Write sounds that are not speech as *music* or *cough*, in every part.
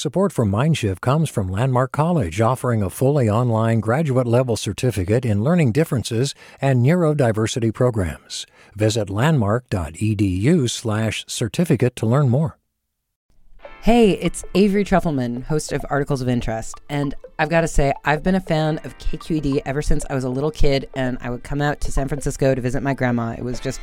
Support for Mindshift comes from Landmark College, offering a fully online graduate level certificate in learning differences and neurodiversity programs. Visit landmark.edu/slash certificate to learn more. Hey, it's Avery Trufelman, host of Articles of Interest. And I've got to say, I've been a fan of KQED ever since I was a little kid and I would come out to San Francisco to visit my grandma. It was just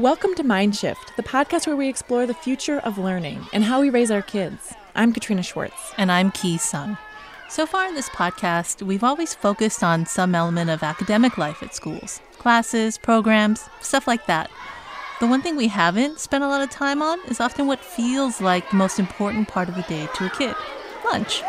Welcome to Mindshift, the podcast where we explore the future of learning and how we raise our kids. I'm Katrina Schwartz. And I'm Ki Sung. So far in this podcast, we've always focused on some element of academic life at schools classes, programs, stuff like that. The one thing we haven't spent a lot of time on is often what feels like the most important part of the day to a kid lunch.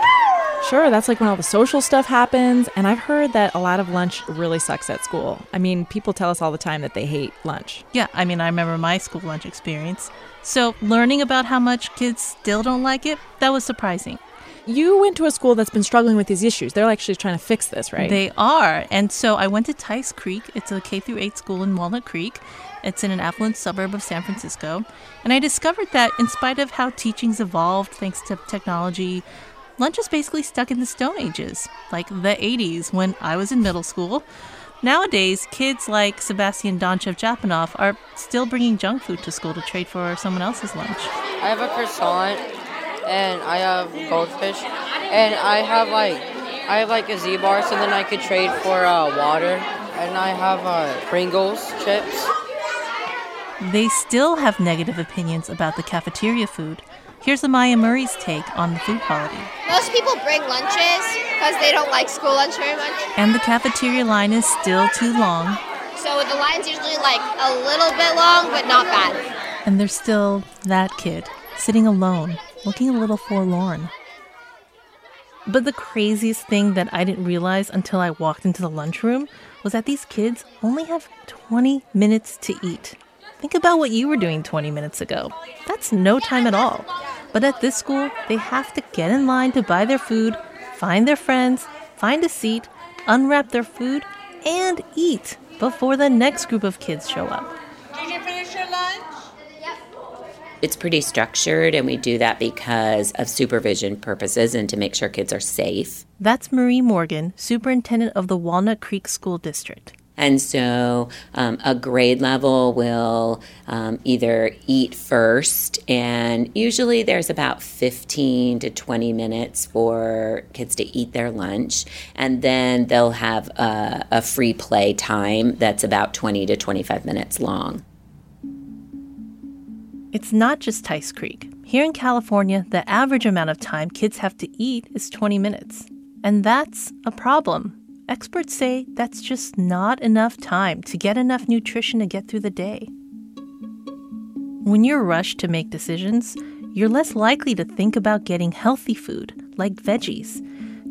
Sure, that's like when all the social stuff happens. And I've heard that a lot of lunch really sucks at school. I mean, people tell us all the time that they hate lunch. Yeah, I mean, I remember my school lunch experience. So, learning about how much kids still don't like it, that was surprising. You went to a school that's been struggling with these issues. They're actually trying to fix this, right? They are. And so I went to Tice Creek. It's a K through 8 school in Walnut Creek. It's in an affluent suburb of San Francisco. And I discovered that in spite of how teaching's evolved thanks to technology, lunch is basically stuck in the Stone Ages, like the 80s when I was in middle school. Nowadays, kids like Sebastian Donchev Japanov are still bringing junk food to school to trade for someone else's lunch. I have a croissant and I have goldfish and I have like I have like a Z bar so then I could trade for uh, water and I have uh, Pringles chips. They still have negative opinions about the cafeteria food. Here's Amaya Murray's take on the food quality. Most people bring lunches because they don't like school lunch very much. And the cafeteria line is still too long. So the line's usually like a little bit long, but not bad. And there's still that kid sitting alone, looking a little forlorn. But the craziest thing that I didn't realize until I walked into the lunchroom was that these kids only have 20 minutes to eat. Think about what you were doing 20 minutes ago. That's no time at all. But at this school, they have to get in line to buy their food, find their friends, find a seat, unwrap their food, and eat before the next group of kids show up. Did you finish your lunch? It's pretty structured, and we do that because of supervision purposes and to make sure kids are safe. That's Marie Morgan, superintendent of the Walnut Creek School District. And so um, a grade level will um, either eat first, and usually there's about 15 to 20 minutes for kids to eat their lunch. And then they'll have a, a free play time that's about 20 to 25 minutes long. It's not just Tice Creek. Here in California, the average amount of time kids have to eat is 20 minutes. And that's a problem. Experts say that's just not enough time to get enough nutrition to get through the day. When you're rushed to make decisions, you're less likely to think about getting healthy food, like veggies.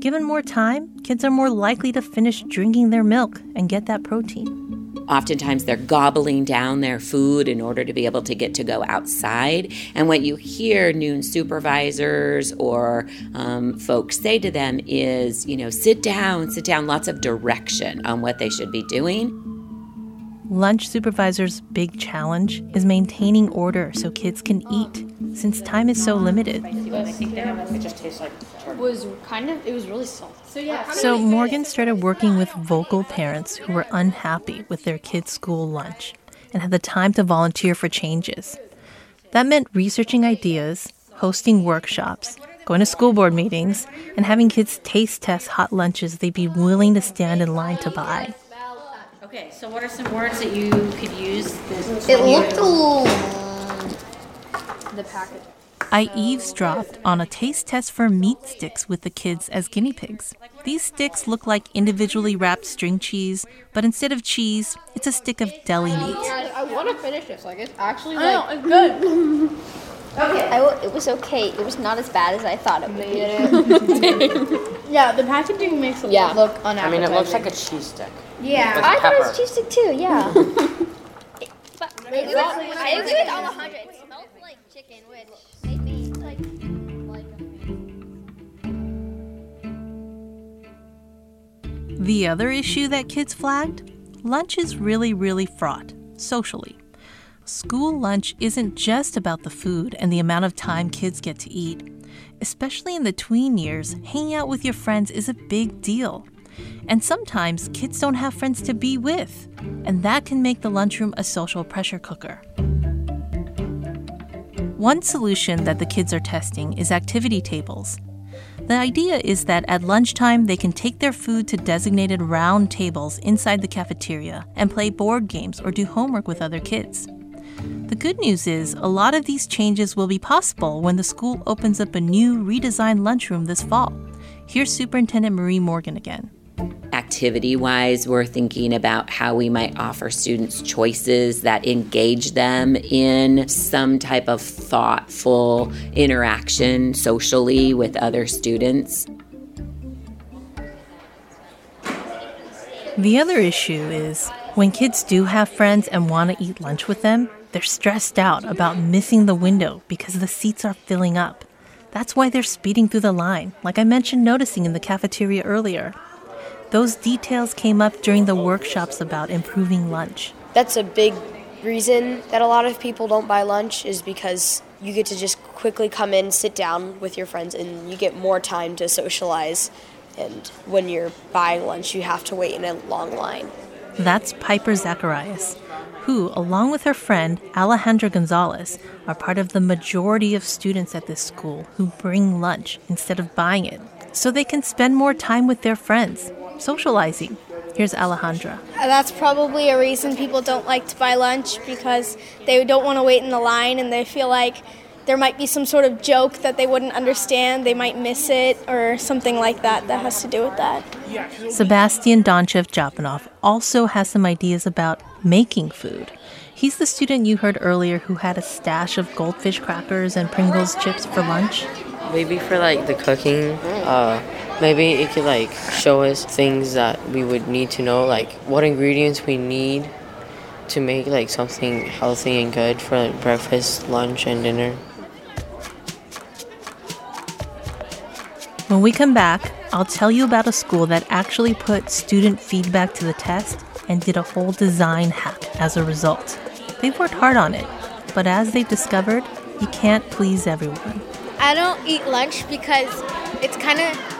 Given more time, kids are more likely to finish drinking their milk and get that protein. Oftentimes, they're gobbling down their food in order to be able to get to go outside. And what you hear noon supervisors or um, folks say to them is, you know, sit down, sit down, lots of direction on what they should be doing. Lunch supervisors' big challenge is maintaining order so kids can eat, since time is so limited. was kind of it was really salty. So yeah. So Morgan started working with vocal parents who were unhappy with their kids' school lunch. and had the time to volunteer for changes. That meant researching ideas, hosting workshops, going to school board meetings, and having kids taste test hot lunches they'd be willing to stand in line to buy. Okay, so what are some words that you could use? It looked a little. The package. I eavesdropped on a taste test for meat sticks with the kids as guinea pigs. These sticks look like individually wrapped string cheese, but instead of cheese, it's a stick of deli meat. Oh I want to finish this. Like it's actually I know, it's good. *laughs* Okay. I w- it was okay. It was not as bad as I thought it would be. *laughs* yeah, the packaging makes it Yeah. look I mean, it looks like a cheese stick. Yeah. With I thought it pepper. was cheese stick too. Yeah. *laughs* but I agree with, I agree with Alejandra. Chicken, which like like. The other issue that kids flagged lunch is really, really fraught socially. School lunch isn't just about the food and the amount of time kids get to eat. Especially in the tween years, hanging out with your friends is a big deal. And sometimes kids don't have friends to be with, and that can make the lunchroom a social pressure cooker. One solution that the kids are testing is activity tables. The idea is that at lunchtime, they can take their food to designated round tables inside the cafeteria and play board games or do homework with other kids. The good news is, a lot of these changes will be possible when the school opens up a new, redesigned lunchroom this fall. Here's Superintendent Marie Morgan again. Activity wise, we're thinking about how we might offer students choices that engage them in some type of thoughtful interaction socially with other students. The other issue is when kids do have friends and want to eat lunch with them, they're stressed out about missing the window because the seats are filling up. That's why they're speeding through the line, like I mentioned noticing in the cafeteria earlier. Those details came up during the workshops about improving lunch. That's a big reason that a lot of people don't buy lunch is because you get to just quickly come in, sit down with your friends, and you get more time to socialize. And when you're buying lunch, you have to wait in a long line. That's Piper Zacharias, who, along with her friend Alejandra Gonzalez, are part of the majority of students at this school who bring lunch instead of buying it so they can spend more time with their friends, socializing. Here's Alejandra. Uh, That's probably a reason people don't like to buy lunch because they don't want to wait in the line and they feel like there might be some sort of joke that they wouldn't understand, they might miss it, or something like that that has to do with that. Sebastian Donchev Jopanoff also has some ideas about making food. He's the student you heard earlier who had a stash of goldfish crackers and Pringles chips for lunch. Maybe for like the cooking, uh, maybe it could like show us things that we would need to know, like what ingredients we need to make like something healthy and good for like breakfast, lunch, and dinner. When we come back, I'll tell you about a school that actually put student feedback to the test and did a whole design hack as a result. They've worked hard on it, but as they've discovered, you can't please everyone. I don't eat lunch because it's kind of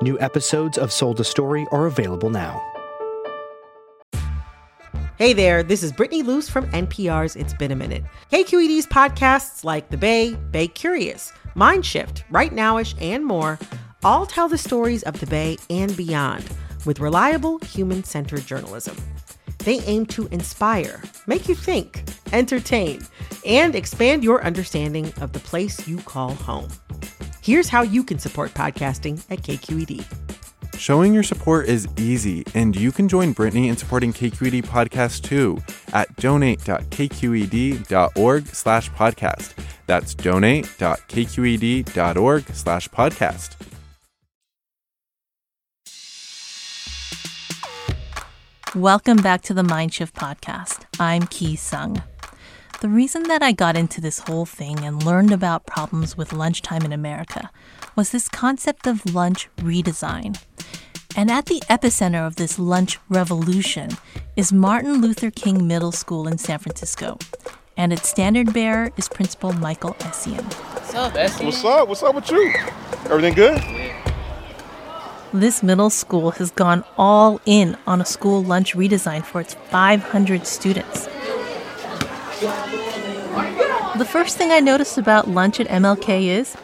New episodes of Sold a Story are available now. Hey there, this is Brittany Luce from NPR's It's Been a Minute. KQED's podcasts like The Bay, Bay Curious, Mind Shift, Right Nowish, and more all tell the stories of the Bay and beyond with reliable, human centered journalism. They aim to inspire, make you think, entertain, and expand your understanding of the place you call home. Here's how you can support podcasting at KQED. Showing your support is easy, and you can join Brittany in supporting KQED Podcast too at donate.kqed.org slash podcast. That's donate.kqed.org slash podcast. Welcome back to the Mindshift podcast. I'm Ki Sung. The reason that I got into this whole thing and learned about problems with lunchtime in America was this concept of lunch redesign. And at the epicenter of this lunch revolution is Martin Luther King Middle School in San Francisco. And its standard bearer is Principal Michael Essien. What's up, Essien? What's up? What's up with you? Everything good? This middle school has gone all in on a school lunch redesign for its 500 students. The first thing I noticed about lunch at MLK is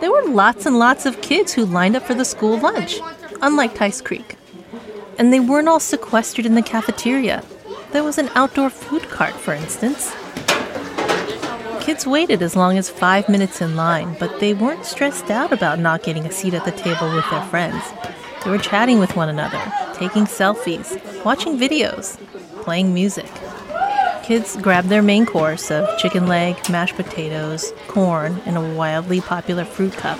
there were lots and lots of kids who lined up for the school lunch, unlike Tice Creek. And they weren't all sequestered in the cafeteria. There was an outdoor food cart, for instance. Kids waited as long as five minutes in line, but they weren't stressed out about not getting a seat at the table with their friends. They were chatting with one another, taking selfies, watching videos, playing music. Kids grabbed their main course of chicken leg, mashed potatoes, corn, and a wildly popular fruit cup.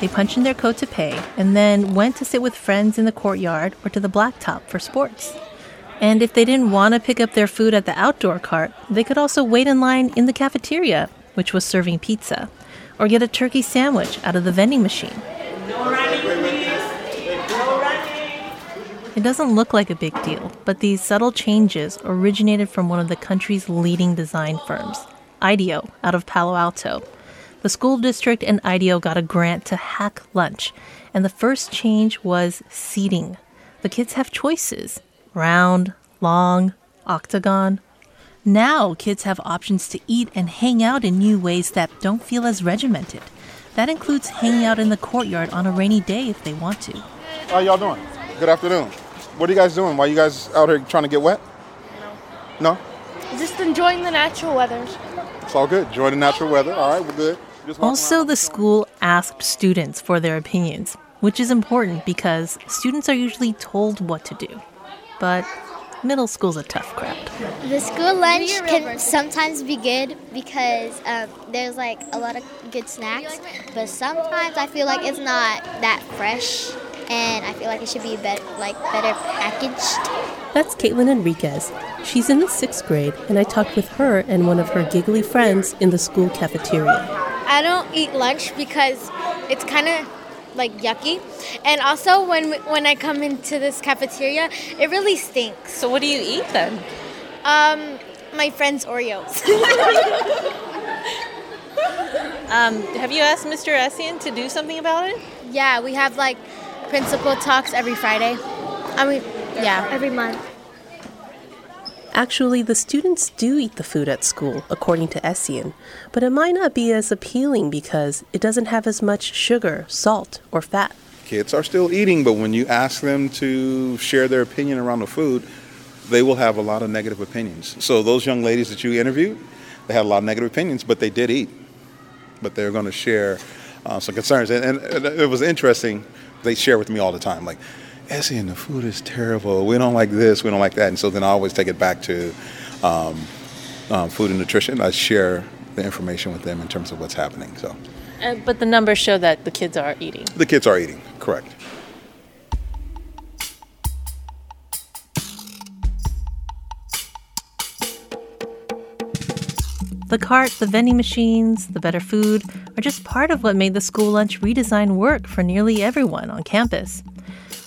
They punched in their code to pay and then went to sit with friends in the courtyard or to the blacktop for sports. And if they didn't want to pick up their food at the outdoor cart, they could also wait in line in the cafeteria, which was serving pizza, or get a turkey sandwich out of the vending machine. It doesn't look like a big deal, but these subtle changes originated from one of the country's leading design firms, IDEO, out of Palo Alto. The school district and IDEO got a grant to hack lunch, and the first change was seating. The kids have choices round, long, octagon. Now, kids have options to eat and hang out in new ways that don't feel as regimented. That includes hanging out in the courtyard on a rainy day if they want to. How y'all doing? Good afternoon. What are you guys doing? Why are you guys out here trying to get wet? No. No? Just enjoying the natural weather. It's all good. Enjoy the natural weather. All right, we're good. Also, the school asked students for their opinions, which is important because students are usually told what to do. But middle school's a tough crowd. The school lunch can sometimes be good because um, there's like a lot of good snacks, but sometimes I feel like it's not that fresh and I feel like it should be better, like better packaged. That's Caitlin Enriquez. She's in the sixth grade, and I talked with her and one of her giggly friends in the school cafeteria. I don't eat lunch because it's kind of like yucky, and also when when I come into this cafeteria, it really stinks. So what do you eat then? Um, my friend's Oreos. *laughs* um, have you asked Mr. Essien to do something about it? Yeah, we have like principal talks every Friday. I mean, yeah, every month. Actually, the students do eat the food at school, according to Essien, but it might not be as appealing because it doesn't have as much sugar, salt, or fat. Kids are still eating, but when you ask them to share their opinion around the food, they will have a lot of negative opinions. So those young ladies that you interviewed, they had a lot of negative opinions, but they did eat. But they're going to share uh, some concerns. And, and, it was interesting. They share with me all the time, like, Essien, the food is terrible. We don't like this. We don't like that. And so then I always take it back to um, um, food and nutrition. I share the information with them in terms of what's happening. So. Uh, but the numbers show that the kids are eating. The kids are eating, correct. The cart, the vending machines, the better food are just part of what made the school lunch redesign work for nearly everyone on campus.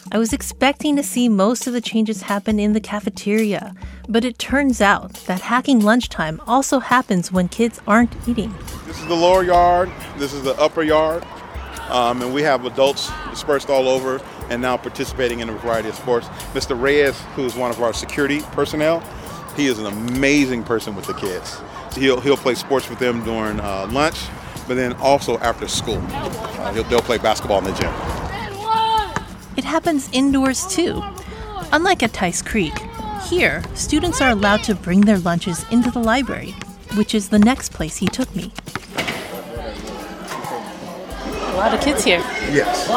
I was expecting to see most of the changes happen in the cafeteria, but it turns out that hacking lunchtime also happens when kids aren't eating. This is the lower yard, this is the upper yard, um, and we have adults dispersed all over and now participating in a variety of sports. Mr. Reyes, who's one of our security personnel, he is an amazing person with the kids. He'll, he'll play sports with them during uh, lunch, but then also after school. Uh, they'll play basketball in the gym. It happens indoors too. Unlike at Tice Creek, here, students are allowed to bring their lunches into the library, which is the next place he took me. A lot of kids here. Yes.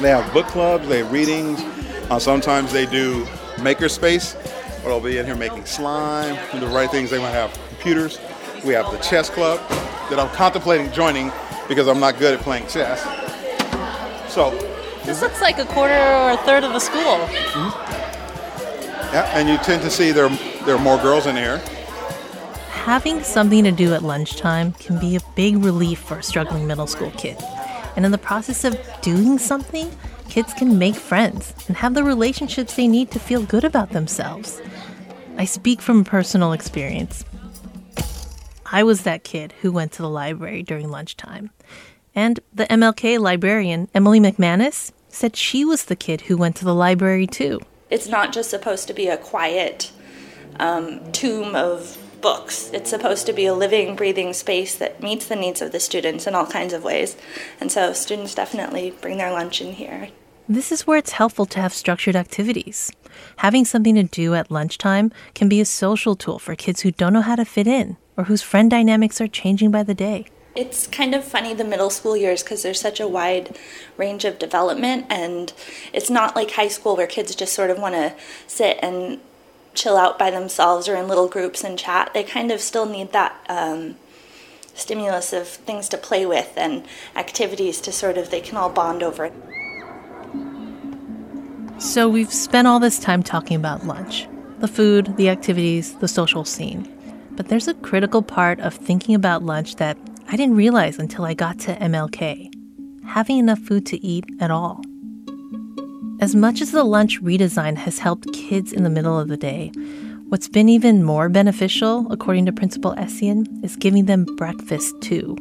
They have book clubs, they have readings. Uh, sometimes they do makerspace, where they'll be in here making slime, and the right things. They might have computers. We have the chess club that I'm contemplating joining because I'm not good at playing chess. So this looks like a quarter or a third of the school. Mm-hmm. Yeah, and you tend to see there There are more girls in here. Having something to do at lunchtime can be a big relief for a struggling middle school kid. And in the process of doing something, kids can make friends and have the relationships they need to feel good about themselves. I speak from personal experience. I was that kid who went to the library during lunchtime. And the MLK librarian, Emily McManus, said she was the kid who went to the library too. It's not just supposed to be a quiet um, tomb of books. It's supposed to be a living, breathing space that meets the needs of the students in all kinds of ways. And so students definitely bring their lunch in here. This is where it's helpful to have structured activities. Having something to do at lunchtime can be a social tool for kids who don't know how to fit in or whose friend dynamics are changing by the day. It's kind of funny the middle school years because there's such a wide range of development, and it's not like high school where kids just sort of want to sit and chill out by themselves or in little groups and chat. They kind of still need that um, stimulus of things to play with and activities to sort of they can all bond over. So we've spent all this time talking about lunch the food, the activities, the social scene. But there's a critical part of thinking about lunch that I didn't realize until I got to MLK having enough food to eat at all. As much as the lunch redesign has helped kids in the middle of the day, what's been even more beneficial, according to Principal Essien, is giving them breakfast too.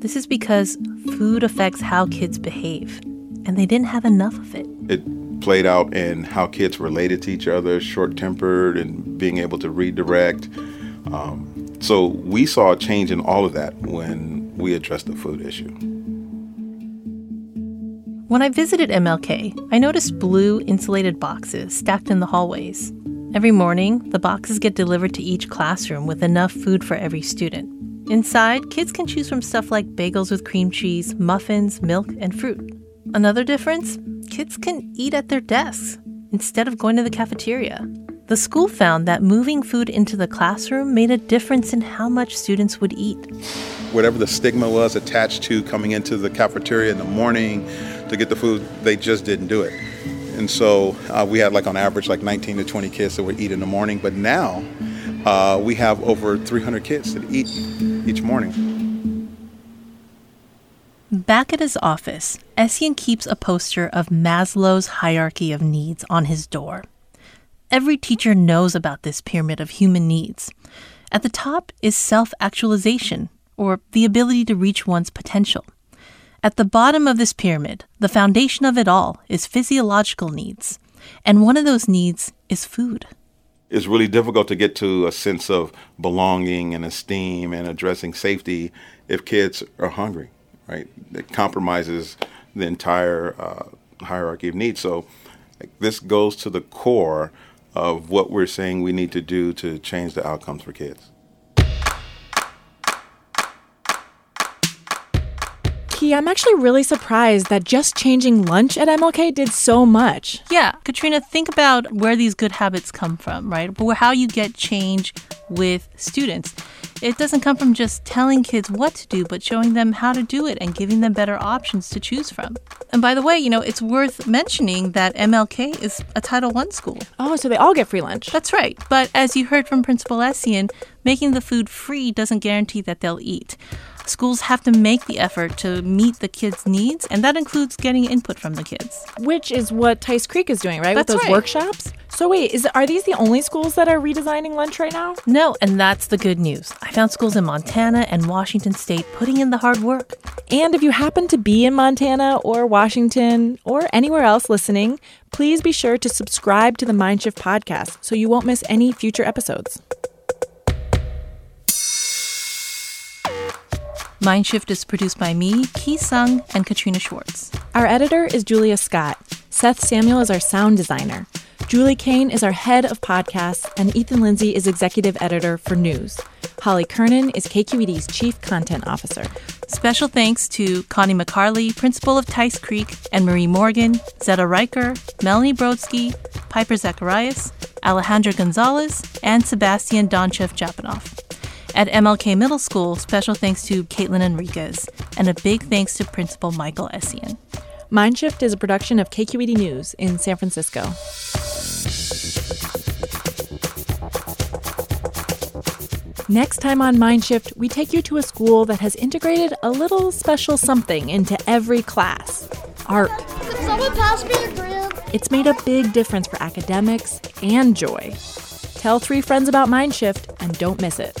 This is because food affects how kids behave, and they didn't have enough of it. It played out in how kids related to each other, short tempered, and being able to redirect. Um, so we saw a change in all of that when we addressed the food issue. When I visited MLK, I noticed blue insulated boxes stacked in the hallways. Every morning, the boxes get delivered to each classroom with enough food for every student. Inside, kids can choose from stuff like bagels with cream cheese, muffins, milk, and fruit. Another difference kids can eat at their desks instead of going to the cafeteria. The school found that moving food into the classroom made a difference in how much students would eat. Whatever the stigma was attached to coming into the cafeteria in the morning to get the food, they just didn't do it. And so uh, we had like on average like 19 to 20 kids that would eat in the morning, but now uh, we have over 300 kids that eat each morning. Back at his office, Essien keeps a poster of Maslow's hierarchy of needs on his door. Every teacher knows about this pyramid of human needs. At the top is self actualization, or the ability to reach one's potential. At the bottom of this pyramid, the foundation of it all, is physiological needs. And one of those needs is food. It's really difficult to get to a sense of belonging and esteem and addressing safety if kids are hungry, right? It compromises the entire uh, hierarchy of needs. So like, this goes to the core of what we're saying we need to do to change the outcomes for kids. Ki, I'm actually really surprised that just changing lunch at MLK did so much. Yeah, Katrina, think about where these good habits come from, right? How you get change with students. It doesn't come from just telling kids what to do, but showing them how to do it and giving them better options to choose from. And by the way, you know, it's worth mentioning that MLK is a Title I school. Oh, so they all get free lunch. That's right. But as you heard from Principal Essien, making the food free doesn't guarantee that they'll eat. Schools have to make the effort to meet the kids' needs, and that includes getting input from the kids. Which is what Tice Creek is doing, right? That's With those right. workshops? So wait, is are these the only schools that are redesigning lunch right now? No, and that's the good news. I found schools in Montana and Washington State putting in the hard work. And if you happen to be in Montana or Washington or anywhere else listening, please be sure to subscribe to the Mindshift podcast so you won't miss any future episodes. Mindshift is produced by me, Ki Sung, and Katrina Schwartz. Our editor is Julia Scott. Seth Samuel is our sound designer. Julie Caine is our head of podcasts, and Ethan Lindsey is executive editor for news. Holly Kernan is KQED's chief content officer. Special thanks to Connie McCarley, principal of Tice Creek, and Marie Morgan, Zeta Riker, Melanie Brodsky, Piper Zacharias, Alejandra Gonzalez, and Sebastian Donchev Japanoff. At MLK Middle School, special thanks to Caitlin Enriquez, and a big thanks to Principal Michael Essien. Mindshift is a production of KQED News in San Francisco. Next time on Mindshift, we take you to a school that has integrated a little special something into every class art. Could someone pass me a grip? It's made a big difference for academics and joy. Tell three friends about Mindshift and don't miss it.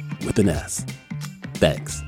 with an S. Thanks.